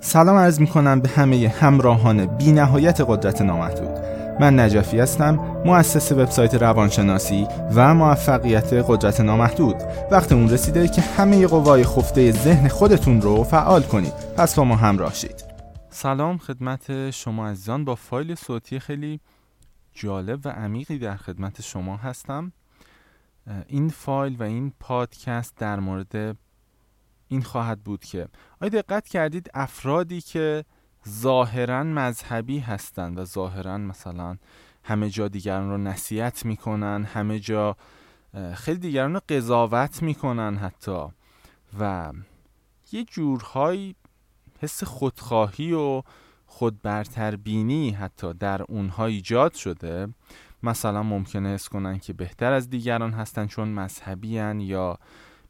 سلام عرض می کنم به همه همراهان بی نهایت قدرت نامحدود. من نجفی هستم مؤسس وبسایت روانشناسی و موفقیت قدرت نامحدود. وقت اون رسیده که همه قوای خفته ذهن خودتون رو فعال کنید. پس با ما همراه شید. سلام خدمت شما عزیزان. با فایل صوتی خیلی جالب و عمیقی در خدمت شما هستم. این فایل و این پادکست در مورد این خواهد بود که آیا دقت کردید افرادی که ظاهرا مذهبی هستند و ظاهرا مثلا همه جا دیگران رو نصیحت می‌کنن همه جا خیلی دیگران رو قضاوت می‌کنن حتی و یه جورهایی حس خودخواهی و خود برتربینی حتی در اونها ایجاد شده. مثلا ممکنه حس کنن که بهتر از دیگران هستن چون مذهبی یا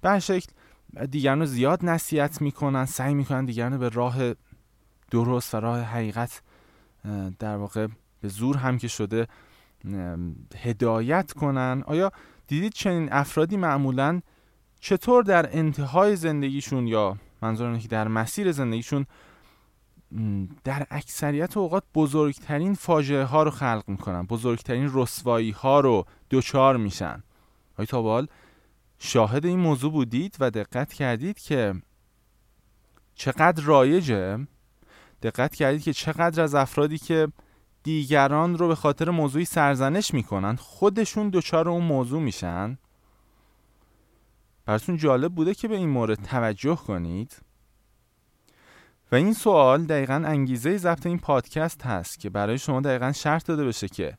به شکل دیگران رو زیاد نصیحت می‌کنن سعی می‌کنن دیگران به راه درست و راه حقیقت در واقع به زور هم که شده هدایت کنن. آیا دیدید چنین افرادی معمولا چطور در انتهای زندگیشون یا منظورم که در مسیر زندگیشون در اکثریت اوقات بزرگترین فاجعه ها رو خلق می‌کنن بزرگترین رسوایی ها رو دوچار میشن؟ آیا تا شاهد این موضوع بودید و دقت کردید که چقدر رایجه. دقت کردید که چقدر از افرادی که دیگران رو به خاطر موضوعی سرزنش می‌کنن خودشون دچار اون موضوع میشن. براتون جالب بوده که به این مورد توجه کنید. و این سوال دقیقا انگیزه ضبط این پادکست هست که برای شما دقیقا شرط داده بشه که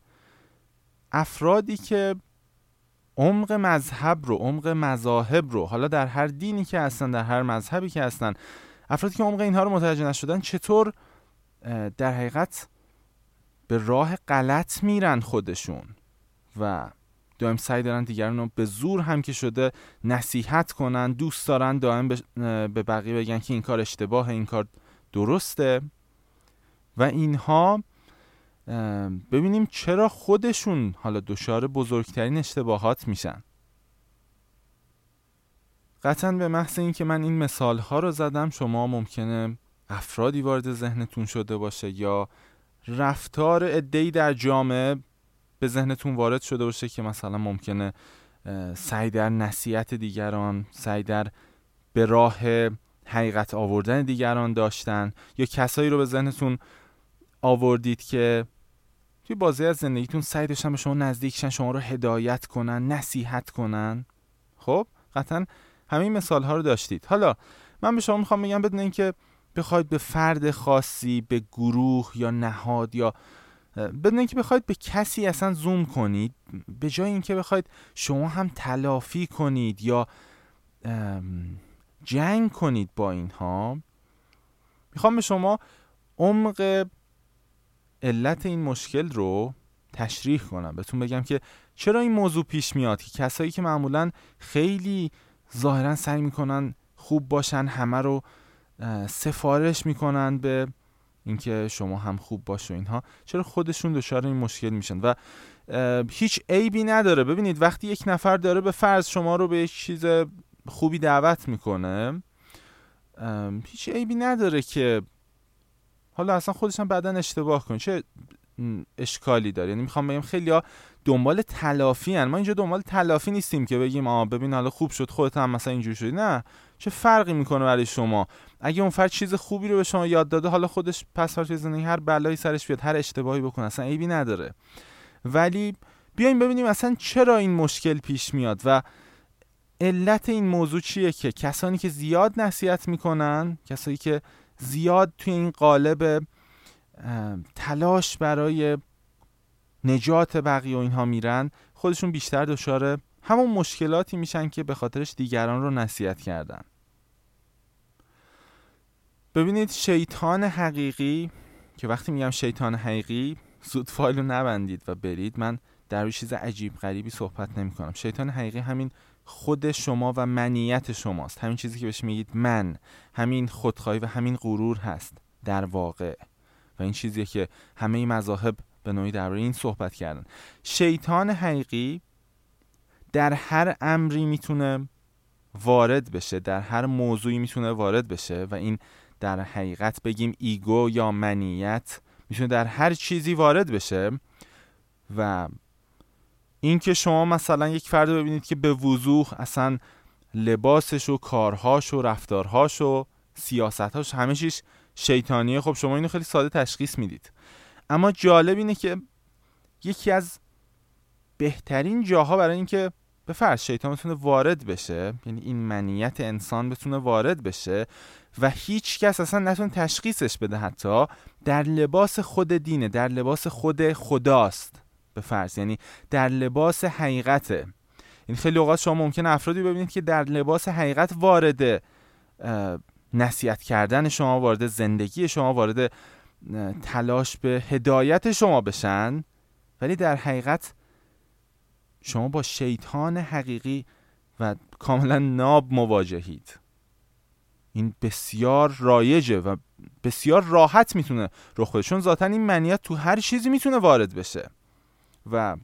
افرادی که عمق مذهب رو عمق مذاهب رو حالا در هر دینی که هستن در هر مذهبی که هستن افرادی که عمق اینها رو متوجه نشدن چطور در حقیقت به راه غلط میرن خودشون و دائم سعی دارن دیگران رو به زور هم که شده نصیحت کنن دوست دارن دائم به بقیه بگن که این کار اشتباه این کار درسته و اینها ببینیم چرا خودشون حالا دچار بزرگترین اشتباهات میشن. قطعا به محض اینکه من این مثال ها رو زدم شما ممکنه افرادی وارد ذهنتون شده باشه یا رفتار ادهی در جامعه به ذهنتون وارد شده باشه که مثلا ممکنه سعی در نصیحت دیگران سعی در به راه حقیقت آوردن دیگران داشتن یا کسایی رو به ذهنتون آوردید که توی بازی از زندگیتون سعی داشتن به شما نزدیکشن شما رو هدایت کنن نصیحت کنن؟ خب قطعا همین مثال ها رو داشتید. حالا من به شما می‌خوام بگم بدون اینکه بخواید به فرد خاصی به گروه یا نهاد یا بدون اینکه بخواید به کسی اصلا زوم کنید به جای اینکه بخواید شما هم تلافی کنید یا جنگ کنید با اینها می‌خوام به شما عمق علت این مشکل رو تشریح کنم. بهتون بگم که چرا این موضوع پیش میاد که کسایی که معمولا خیلی ظاهرا سعی می‌کنن خوب باشن همه رو سفارش می‌کنن به اینکه شما هم خوب باش و اینها چرا خودشون دچار این مشکل میشن؟ و هیچ عیبی نداره. ببینید وقتی یک نفر داره به فرض شما رو به یک چیز خوبی دعوت می‌کنه هیچ عیبی نداره که حالا اصلا خودش هم بعدا اشتباه کن چه اشکالی داره؟ یعنی می‌خوام بگم خیلی ها دنبال تلافی هن. ما اینجا دنبال تلافی نیستیم که بگیم آ ببین حالا خوب شد خودت هم مثلا اینجوری شدی. نه. چه فرقی می‌کنه برای شما؟ اگه اون فرد چیز خوبی رو به شما یاد داده حالا خودش پس فرد زندگی هر بلایی سرش بیاد هر اشتباهی بکنه اصلا عیبی نداره. ولی بیایم ببینیم اصلا چرا این مشکل پیش میاد و علت این موضوع چیه که کسانی که زیاد نصیحت می‌کنن کسانی که زیاد توی این قالب تلاش برای نجات بقیه و اینها میرن خودشون بیشتر دچار همون مشکلاتی میشن که به خاطرش دیگران رو نصیحت کردن. ببینید شیطان حقیقی که وقتی میگم شیطان حقیقی زود فایل رو نبندید و برید. من در روی چیز عجیب غریبی صحبت نمی کنم شیطان حقیقی همین خود شما و منیت شماست. همین چیزی که بهش میگید من همین خودخواهی و همین غرور هست در واقع. و این چیزیه که همه مذاهب به نوعی درباره این صحبت کردن. شیطان حقیقی در هر امری می‌تونه وارد بشه در هر موضوعی می‌تونه وارد بشه و این در حقیقت بگیم ایگو یا منیت می‌تونه در هر چیزی وارد بشه و اینکه شما مثلا یک فرد ببینید که به وضوح اصلا لباسش و کارهاش و رفتارهاش و سیاستهاش همه چیش شیطانیه. خب شما اینو خیلی ساده تشخیص می‌دید. اما جالب اینه که یکی از بهترین جاها برای اینکه به فرض شیطان بتونه وارد بشه یعنی این منیت انسان بتونه وارد بشه و هیچ کس اصلا نتونه تشخیصش بده حتی در لباس خود دینه در لباس خود خداست. به فرض یعنی در لباس حقیقته. این خیلی اوقات شما ممکن افرادی ببینید که در لباس حقیقت وارد نصیحت کردن شما وارد زندگی شما وارد تلاش به هدایت شما بشن ولی در حقیقت شما با شیطان حقیقی و کاملا ناب مواجهید. این بسیار رایجه و بسیار راحت می‌تونه رخ بده چون ذاتا این منیت تو هر چیزی می‌تونه وارد بشه. و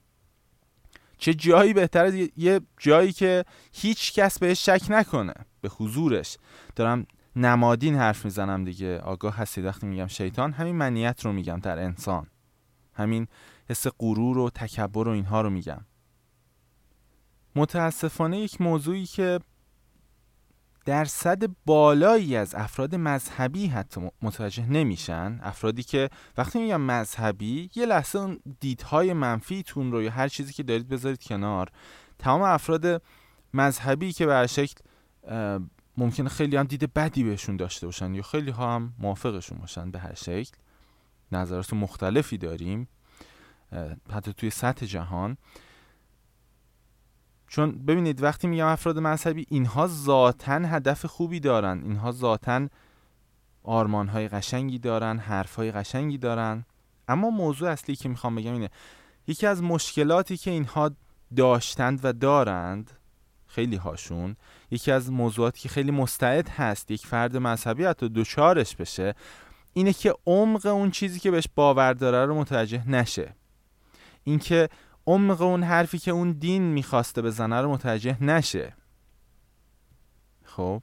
چه جایی بهتر از یه جایی که هیچ کس بهش شک نکنه به حضورش. دارم نمادین حرف می‌زنم دیگه. آگاه هستید وقتی میگم شیطان همین منیت رو میگم در انسان. همین حس غرور و تکبر و اینها رو میگم. متاسفانه یک موضوعی که درصد بالایی از افراد مذهبی حتی متوجه نمیشن. افرادی که وقتی میگم مذهبی یه لحظه اون دیدهای منفیتون رو یا هر چیزی که دارید بذارید کنار. تمام افراد مذهبی که به شکل ممکنه خیلی هم دید بدی بهشون داشته باشن یا خیلی ها هم موافقشون باشن به هر شکل. نظرات مختلفی داریم. حتی توی سطح جهان. چون ببینید وقتی میگم افراد مذهبی اینها ذاتا هدف خوبی دارن. اینها ذاتا آرمان های قشنگی دارن حرف های قشنگی دارن. اما موضوع اصلی که می‌خوام بگم اینه یکی از مشکلاتی که اینها داشتند و دارند خیلی هاشون یکی از موضوعاتی که خیلی مستعد هست یک فرد مذهبی حتی دوچارش بشه اینه که عمق اون چیزی که بهش باور داره رو متوجه نشه. اینکه عمق اون حرفی که اون دین می‌خواسته بزنه رو متوجه نشه. خب.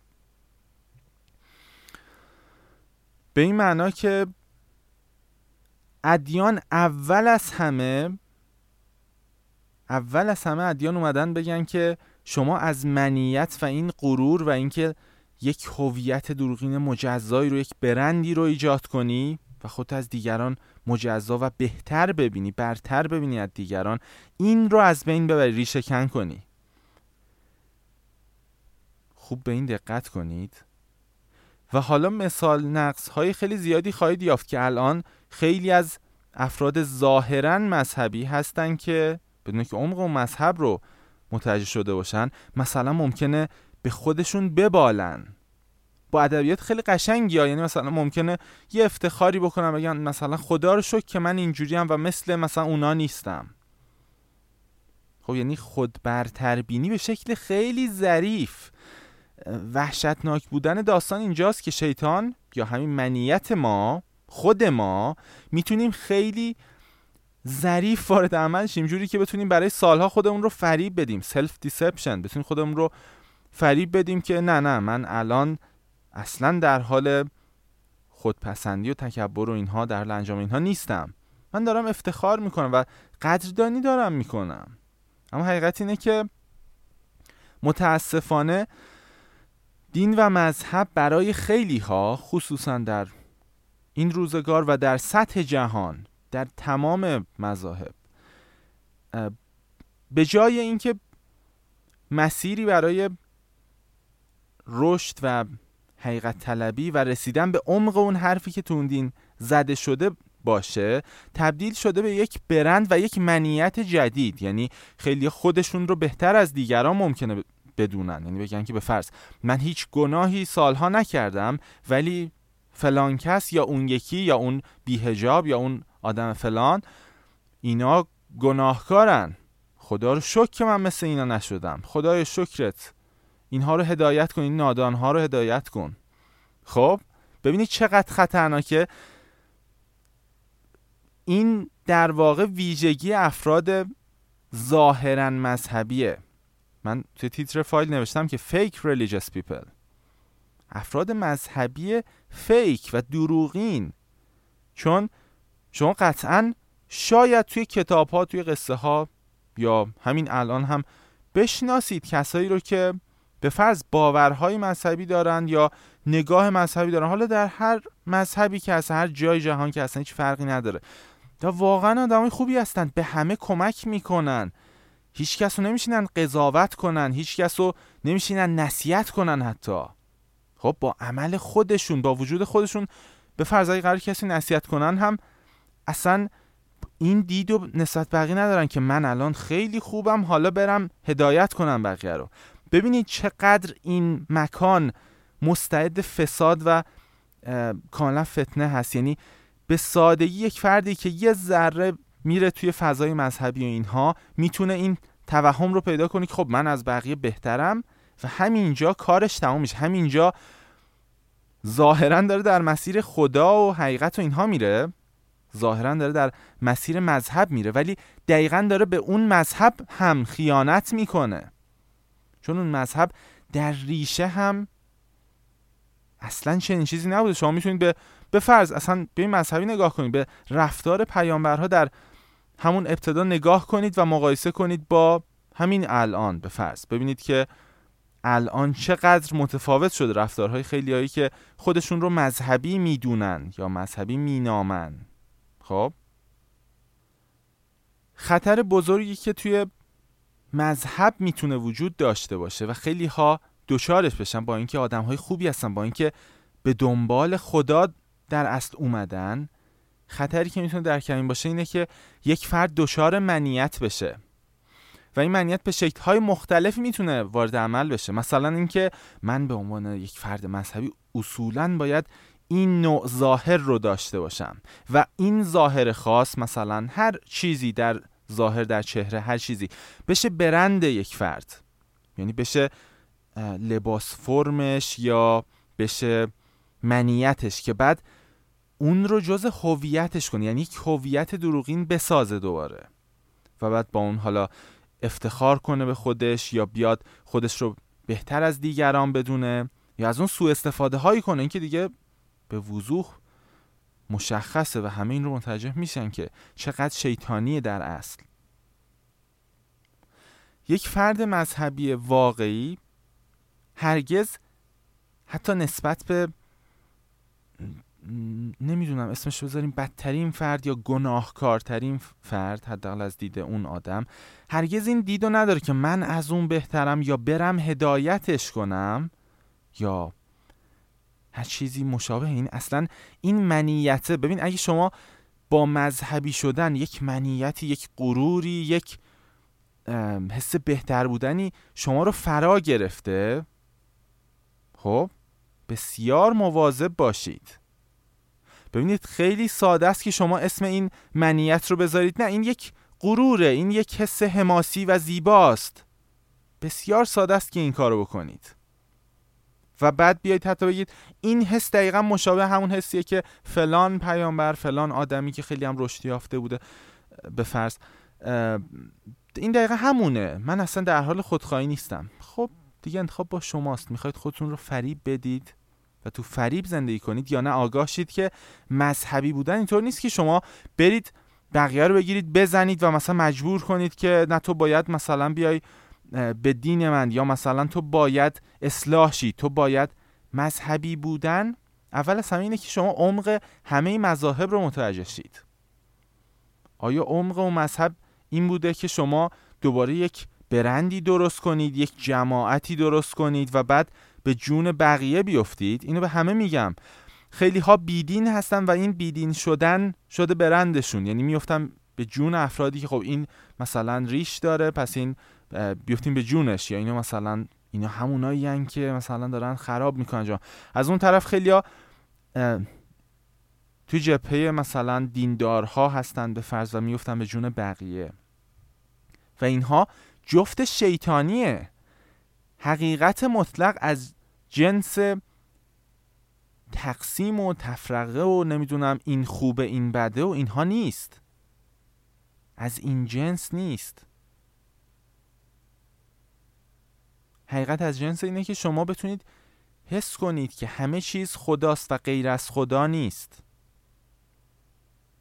به این معنا که ادیان اول از همه اول از همه ادیان اومدن بگن که شما از منیت و این غرور و اینکه یک هویت دروغین مجزایی رو یک برندی رو ایجاد کنی. و خودت از دیگران مجزا و بهتر ببینی برتر ببینی از دیگران. این رو از بین ببری ریشه کن کنی. خوب به این دقت کنید. و حالا مثال نقص های خیلی زیادی خواهید یافت که الان خیلی از افراد ظاهرا مذهبی هستن که بدون که عمق و مذهب رو متوجه شده باشن مثلا ممکنه به خودشون ببالن. با ادبیات خیلی قشنگی ها یعنی مثلا ممکنه یه افتخاری بکنم بگن مثلا خدا رو شکر که من اینجوری و مثل مثلا اونا نیستم. خب یعنی خود برتربینی به شکل خیلی ظریف. وحشتناک بودن داستان اینجاست که شیطان یا همین منیت ما خود ما می‌تونیم خیلی ظریف وارد عمل شیم. جوری که بتونیم برای سالها خودمون رو فریب بدیم. سلف دیسپشن بتونیم خودمون رو فریب بدیم که نه نه من الان اصلا در حال خودپسندی و تکبر و اینها در انجام اینها نیستم. من دارم افتخار می‌کنم و قدردانی دارم می‌کنم. اما حقیقت اینه که متاسفانه دین و مذهب برای خیلی ها خصوصا در این روزگار و در سطح جهان در تمام مذاهب به جای اینکه مسیری برای رشد و حقیقت طلبی و رسیدن به عمق اون حرفی که تو اون دین زده شده باشه تبدیل شده به یک برند و یک منیت جدید. یعنی خیلی خودشون رو بهتر از دیگران ممکنه بدونن. یعنی بگن که به فرض من هیچ گناهی سالها نکردم ولی فلان کس یا اون یکی یا اون بیهجاب یا اون آدم فلان اینا گناهکارن. خدا رو شکر که من مثل اینا نشدم. خدای شکرت. اینها رو هدایت کن این نادانها رو هدایت کن. خب ببینید چقدر خطرناکه. این در واقع ویژگی افراد ظاهرا مذهبیه. من توی تیتر فایل نوشتم که fake religious people. افراد مذهبی فیک و دروغین. چون شما قطعا شاید توی کتاب ها توی قصه ها یا همین الان هم بشناسید کسایی رو که به فرض باورهای مذهبی دارن یا نگاه مذهبی دارن. حالا در هر مذهبی که هست هر جای جهان که اصلا هیچ فرقی نداره. و واقعا آدمای خوبی هستن به همه کمک می‌کنن. هیچ کس رو نمیشینن قضاوت کنن هیچ کس رو نمیشینن نصیحت کنن حتی. خب با عمل خودشون با وجود خودشون به فرض قرار کسی نصیحت کنن هم اصلا این دید و نسبت بقیه ندارن که من الان خیلی خوبم حالا برم هدایت کنم بقیه رو. ببینید چقدر این مکان مستعد فساد و کاملا فتنه هست. یعنی به سادگی یک فردی که یه ذره میره توی فضای مذهبی و اینها می‌تونه این توهم رو پیدا کنه که خب من از بقیه بهترم و همینجا کارش تمام میشه. همینجا ظاهرا داره در مسیر خدا و حقیقت و اینها میره. ظاهرا داره در مسیر مذهب میره. ولی دقیقا داره به اون مذهب هم خیانت می‌کنه. چون اون مذهب در ریشه هم اصلا چنین چیزی نبوده. شما می‌تونید به به فرض اصلا به مذهبی نگاه کنید به رفتار پیامبرها در همون ابتدا نگاه کنید و مقایسه کنید با همین الان به فرض. ببینید که الان چقدر متفاوت شده رفتارهای خیلی هایی که خودشون رو مذهبی می‌دونن یا مذهبی مینامن. خب؟ خطر بزرگی که توی مذهب می‌تونه وجود داشته باشه و خیلی ها دوچارش بشن با اینکه آدم های خوبی هستن با اینکه به دنبال خدا در اصل اومدن. خطری که می‌تونه در کمین باشه اینه که یک فرد دچار منیت بشه. و این منیت به های مختلفی می‌تونه وارد عمل بشه. مثلا اینکه من به عنوان یک فرد مذهبی اصولا باید این نوع ظاهر رو داشته باشم و این ظاهر خاص مثلا هر چیزی در ظاهر در چهره هر چیزی. بشه برند یک فرد. یعنی بشه لباس فرمش یا بشه منیتش که بعد اون رو جز هویتش کنه یعنی یک هویت دروغین بسازه دوباره. و بعد با اون حالا افتخار کنه به خودش یا بیاد خودش رو بهتر از دیگران بدونه یا از اون سوء استفاده هایی کنه. اینکه دیگه به وضوح مشخصه و همه این رو متوجه میشن که چقدر شیطانیه در اصل. یک فرد مذهبی واقعی هرگز حتی نسبت به نمی‌دونم اسمش بذاریم بدترین فرد یا گناهکارترین فرد حداقل از دید اون آدم هرگز این دیدو نداره که من از اون بهترم یا برم هدایتش کنم یا هر چیزی مشابه این. اصلا این منیته. ببین اگه شما با مذهبی شدن یک منیتی یک غروری یک حس بهتر بودنی شما رو فرا گرفته خب بسیار مواظب باشید. ببینید خیلی ساده است که شما اسم این منیت رو بذارید. نه این یک غروره این یک حس حماسی و زیباست. بسیار ساده است که این کارو بکنید. و بعد بیایید حتی بگید این حس دقیقا مشابه همون حسیه که فلان پیامبر فلان آدمی که خیلی هم رشد یافته بوده به فرض این دقیقا همونه. من اصلا در حال خودخواهی نیستم. خب دیگه انتخاب با شماست. می‌خواید خودتون رو فریب بدید و تو فریب زندگی کنید یا نه. آگاه شید که مذهبی بودن اینطور نیست که شما برید بقیه رو بگیرید بزنید و مثلا مجبور کنید که نه تو باید مثلا بیای به دین من یا مثلا تو باید اصلاح شید تو باید مذهبی بودن. اول از همه اینه که شما عمق همه مذاهب رو متوجه شید. آیا عمق و مذهب این بوده که شما دوباره یک برندی درست کنید یک جماعتی درست کنید و بعد به جون بقیه بیفتید؟ اینو به همه میگم. خیلی ها بیدین هستن و این بیدین شدن شده برندشون. یعنی میفتن به جون افرادی که خب این مثلا ریش داره پس این بیفتیم به جونش یا اینو مثلا اینا همونایی که مثلا دارن خراب می‌کنن جا. از اون طرف خیلی ها توی جبهه مثلا دیندارها هستن به فرض و میفتن به جون بقیه. و اینها جفت شیطانیه. حقیقت مطلق از جنس تقسیم و تفرقه و نمی‌دونم این خوبه این بده و اینها نیست. از این جنس نیست. حقیقت از جنس اینه که شما بتونید حس کنید که همه چیز خداست و غیر از خدا نیست.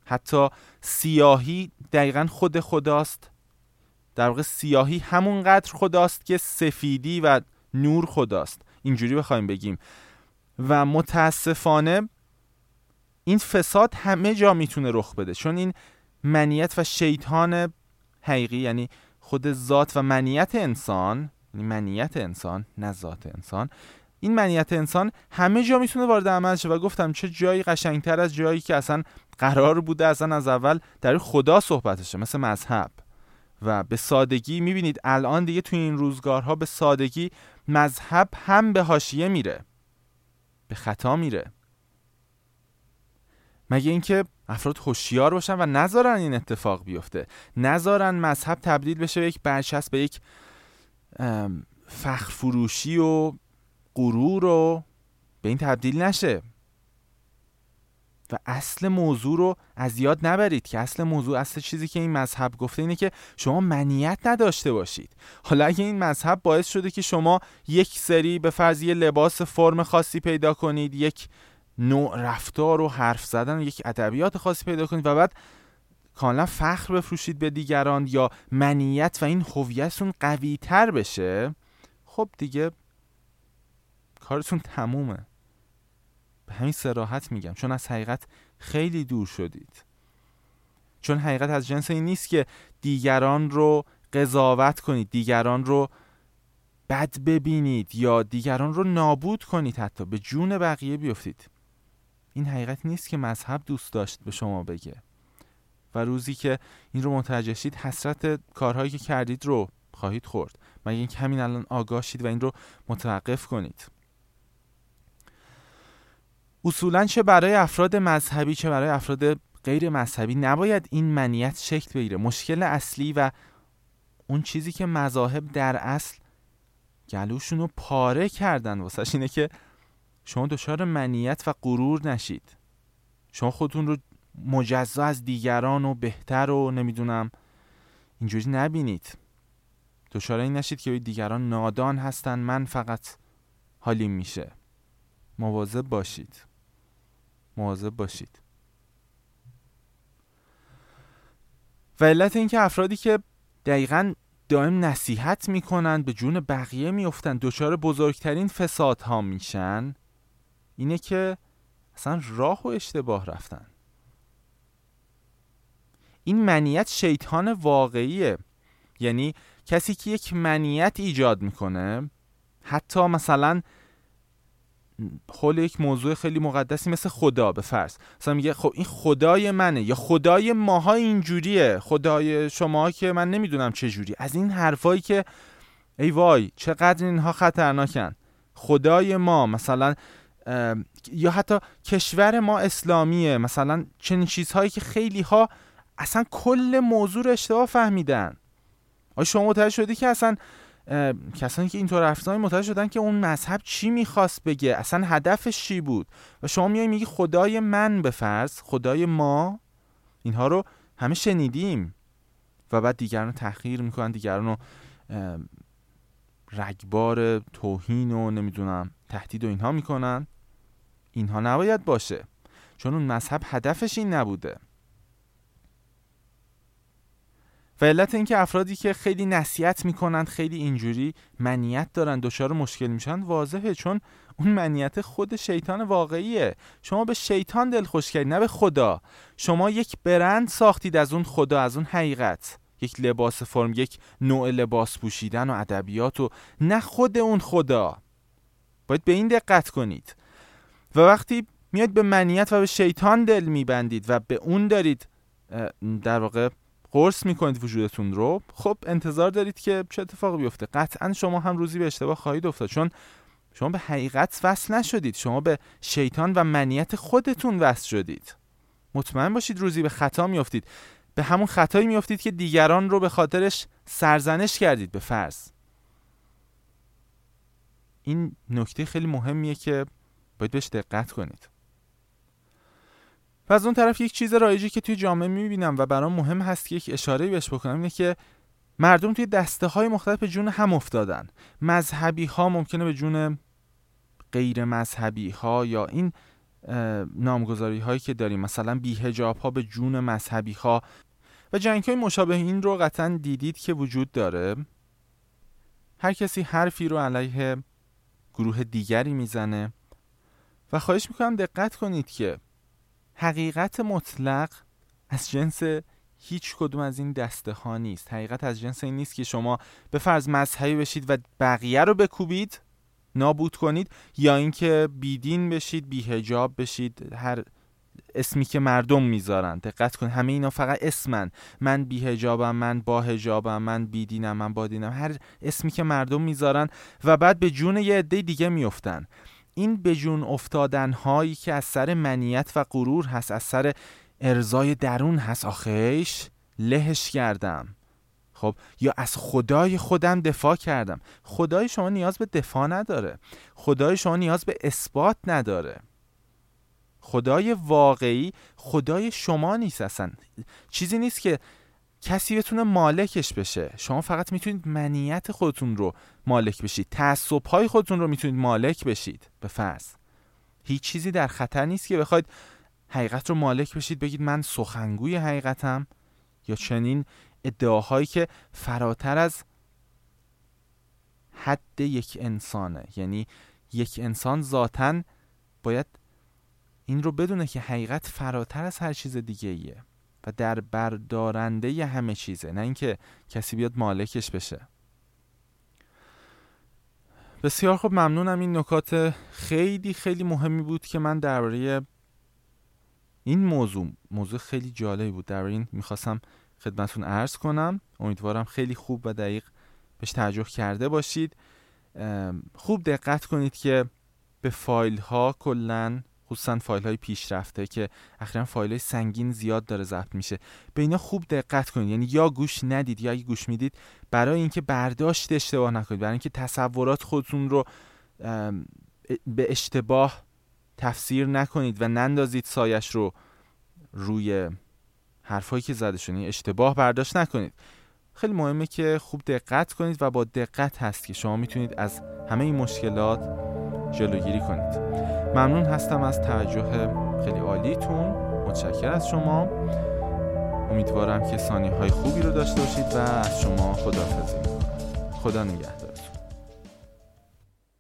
حتی سیاهی دقیقا خود خداست. در واقع سیاهی همونقدر خداست که سفیدی و نور خداست. اینجوری بخوایم بگیم. و متاسفانه این فساد همه جا می‌تونه رخ بده. چون این منیت و شیطان حقیقی یعنی خود ذات و منیت انسان یعنی منیت انسان نه ذات انسان. این منیت انسان همه جا می‌تونه وارد عمل شه و گفتم چه جایی قشنگتر از جایی که اصلا قرار بوده اصلا از اول در خدا صحبتشه مثل مذهب. و به سادگی می‌بینید الان دیگه توی این روزگارها به سادگی مذهب هم به حاشیه میره. به خطا میره. مگه اینکه افراد هوشیار باشن و نذارن این اتفاق بیفته. نذارن مذهب تبدیل بشه به یک برچسب به یک فخر فروشی و غرور و به این تبدیل نشه. و اصل موضوع رو از یاد نبرید که اصل موضوع اصل چیزی که این مذهب گفته اینه که شما منیت نداشته باشید. حالا اگه این مذهب باعث شده که شما یک سری به فرضی لباس فرم خاصی پیدا کنید یک نوع رفتار و حرف زدن و یک ادبیات خاصی پیدا کنید و بعد کاملا فخر بفروشید به دیگران یا منیت و این هویتتون قوی تر بشه خب دیگه کارتون تمومه. به همین سراحت میگم چون از حقیقت خیلی دور شدید. چون حقیقت از جنس این نیست که دیگران رو قضاوت کنید دیگران رو بد ببینید یا دیگران رو نابود کنید حتی به جون بقیه بیفتید. این حقیقت نیست که مذهب دوست داشت به شما بگه. و روزی که این رو متوجه شید حسرت کارهایی که کردید رو خواهید خورد. مگه اینکه همین الان آگاه شید و این رو متوقف کنید. اصولا چه برای افراد مذهبی چه برای افراد غیر مذهبی نباید این منیت شکل بگیره. مشکل اصلی و اون چیزی که مذاهب در اصل گلوشون رو پاره کردن واسه اینه که شما دچار منیت و غرور نشید. شما خودتون رو مجزا از دیگران و بهتر و نمی‌دونم. اینجوری نبینید. دچار این نشید که دیگران نادان هستن من فقط حالیم میشه. مواظب باشید. مواظب باشید. و علت اینکه افرادی که دقیقا دائم نصیحت می‌کنن به جون بقیه میفتن دچار بزرگترین فساد ها میشن اینه که اصلا راه و اشتباه رفتن. این منیت شیطان واقعیه. یعنی کسی که یک منیت ایجاد می‌کنه حتی مثلا حول یک موضوع خیلی مقدسی مثل خدا به فرض. مثلا میگه خب این خدای منه یا خدای ماها اینجوریه. خدای شما که من نمی‌دونم چه جوری. از این حرفایی که ای وای چقدر اینها خطرناکن. خدای ما مثلا یا حتی کشور ما اسلامیه. مثلا چنین چیزهایی که خیلی ها اصلا کل موضوع رو اشتباه فهمیدن. آیا شما متوجه شدی که اصلا کسانی که اینطور حرف متوجه شدن که اون مذهب چی می‌خواست بگه؟ اصلا هدفش چی بود؟ و شما میای میگی خدای من به فرض خدای ما؟ اینها رو همه شنیدیم. و بعد دیگران رو تحقیر می‌کنن دیگران رو رگبار توهین و نمی‌دونم تهدید و اینها می‌کنن. اینها نباید باشه. چون اون مذهب هدفش این نبوده. و علت اینکه افرادی که خیلی نصیحت می‌کنند خیلی اینجوری منیت دارن دچار مشکل میشن واضحه چون اون منیت خود شیطان واقعیه. شما به شیطان دلخوش کردید نه به خدا. شما یک برند ساختید از اون خدا از اون حقیقت. یک لباس فرم یک نوع لباس پوشیدن و ادبیات و نه خود اون خدا. باید به این دقت کنید. و وقتی میاد به منیت و به شیطان دل میبندید و به اون دارید در واقع قرص می‌کنید وجودتون رو. خب انتظار دارید که چه اتفاقی بیفته. قطعا شما هم روزی به اشتباه خواهید افتاد. چون شما به حقیقت وصل نشدید. شما به شیطان و منیت خودتون وصل شدید. مطمئن باشید روزی به خطا میافتید. به همون خطایی میافتید که دیگران رو به خاطرش سرزنش کردید به فرض. این نکته خیلی مهمیه که باید بهش دقت کنید. و از اون طرف یک چیز رایجی که توی جامعه می‌بینم و برام مهم هست که یک اشاره بهش بکنم اینه که مردم توی دسته های مختلف به جون هم افتادن. مذهبی ها ممکنه به جون غیر مذهبی ها یا این نامگذاری هایی که داریم مثلا بیهجاب ها به جون مذهبی ها و جنگ های مشابه این رو قطعا دیدید که وجود داره. هر کسی حرفی رو علیه گروه دیگری می‌زنه. و خواهش می‌کنم دقت کنید که حقیقت مطلق از جنس هیچ کدوم از این دسته ها نیست. حقیقت از جنس این نیست که شما به فرض مذهبی بشید و بقیه رو بکوبید نابود کنید یا اینکه بیدین بشید بیهجاب بشید هر اسمی که مردم می‌ذارن. دقت کن همه اینا فقط اسمن. من بیهجابم من با هجابم من بیدینم من با دینم هر اسمی که مردم می‌ذارن و بعد به جون یه عده دیگه میفتن این به افتادن هایی که از سر منیت و غرور هست از سر ارزای درون هست آخیش لهش کردم. خب یا از خدای خودم دفاع کردم. خدای شما نیاز به دفاع نداره. خدای شما نیاز به اثبات نداره. خدای واقعی خدای شما نیست اصلا. چیزی نیست که کسی بتونه مالکش بشه. شما فقط می‌تونید منیت خودتون رو مالک بشید. تعصب های خودتون رو می‌تونید مالک بشید. به فرض. هیچ چیزی در خطر نیست که بخواید حقیقت رو مالک بشید بگید من سخنگوی حقیقتم. یا چنین ادعاهایی که فراتر از حد یک انسانه. یعنی یک انسان ذاتا باید این رو بدونه که حقیقت فراتر از هر چیز دیگه ایه و در بردارنده ی همه چیزه نه اینکه کسی بیاد مالکش بشه. بسیار خوب ممنونم. این نکات خیلی خیلی مهمی بود که من درباره این موضوع موضوع خیلی جالبی بود. در این می‌خواستم خدمتون عرض کنم. امیدوارم خیلی خوب و دقیق بهش توجه کرده باشید. خوب دقت کنید که به فایل ها کلا خصوصا فایل های پیشرفته که اخیرا فایل های سنگین زیاد داره ضبط میشه. به اینا خوب دقت کنید. یعنی یا گوش ندید یا اگه گوش می‌دید برای اینکه برداشت اشتباه نکنید برای اینکه تصورات خودتون رو به اشتباه تفسیر نکنید و نندازید سایش رو روی حرفایی که زده شده. یعنی اشتباه برداشت نکنید. خیلی مهمه که خوب دقت کنید و با دقت هست که شما می‌تونید از همه این مشکلات جلوگیری کنید. ممنون هستم از توجه خیلی عالیتون. متشکر از شما. امیدوارم که ثانیه های خوبی رو داشته باشید و از شما خداحافظی می‌کنم. خدا نگهدار.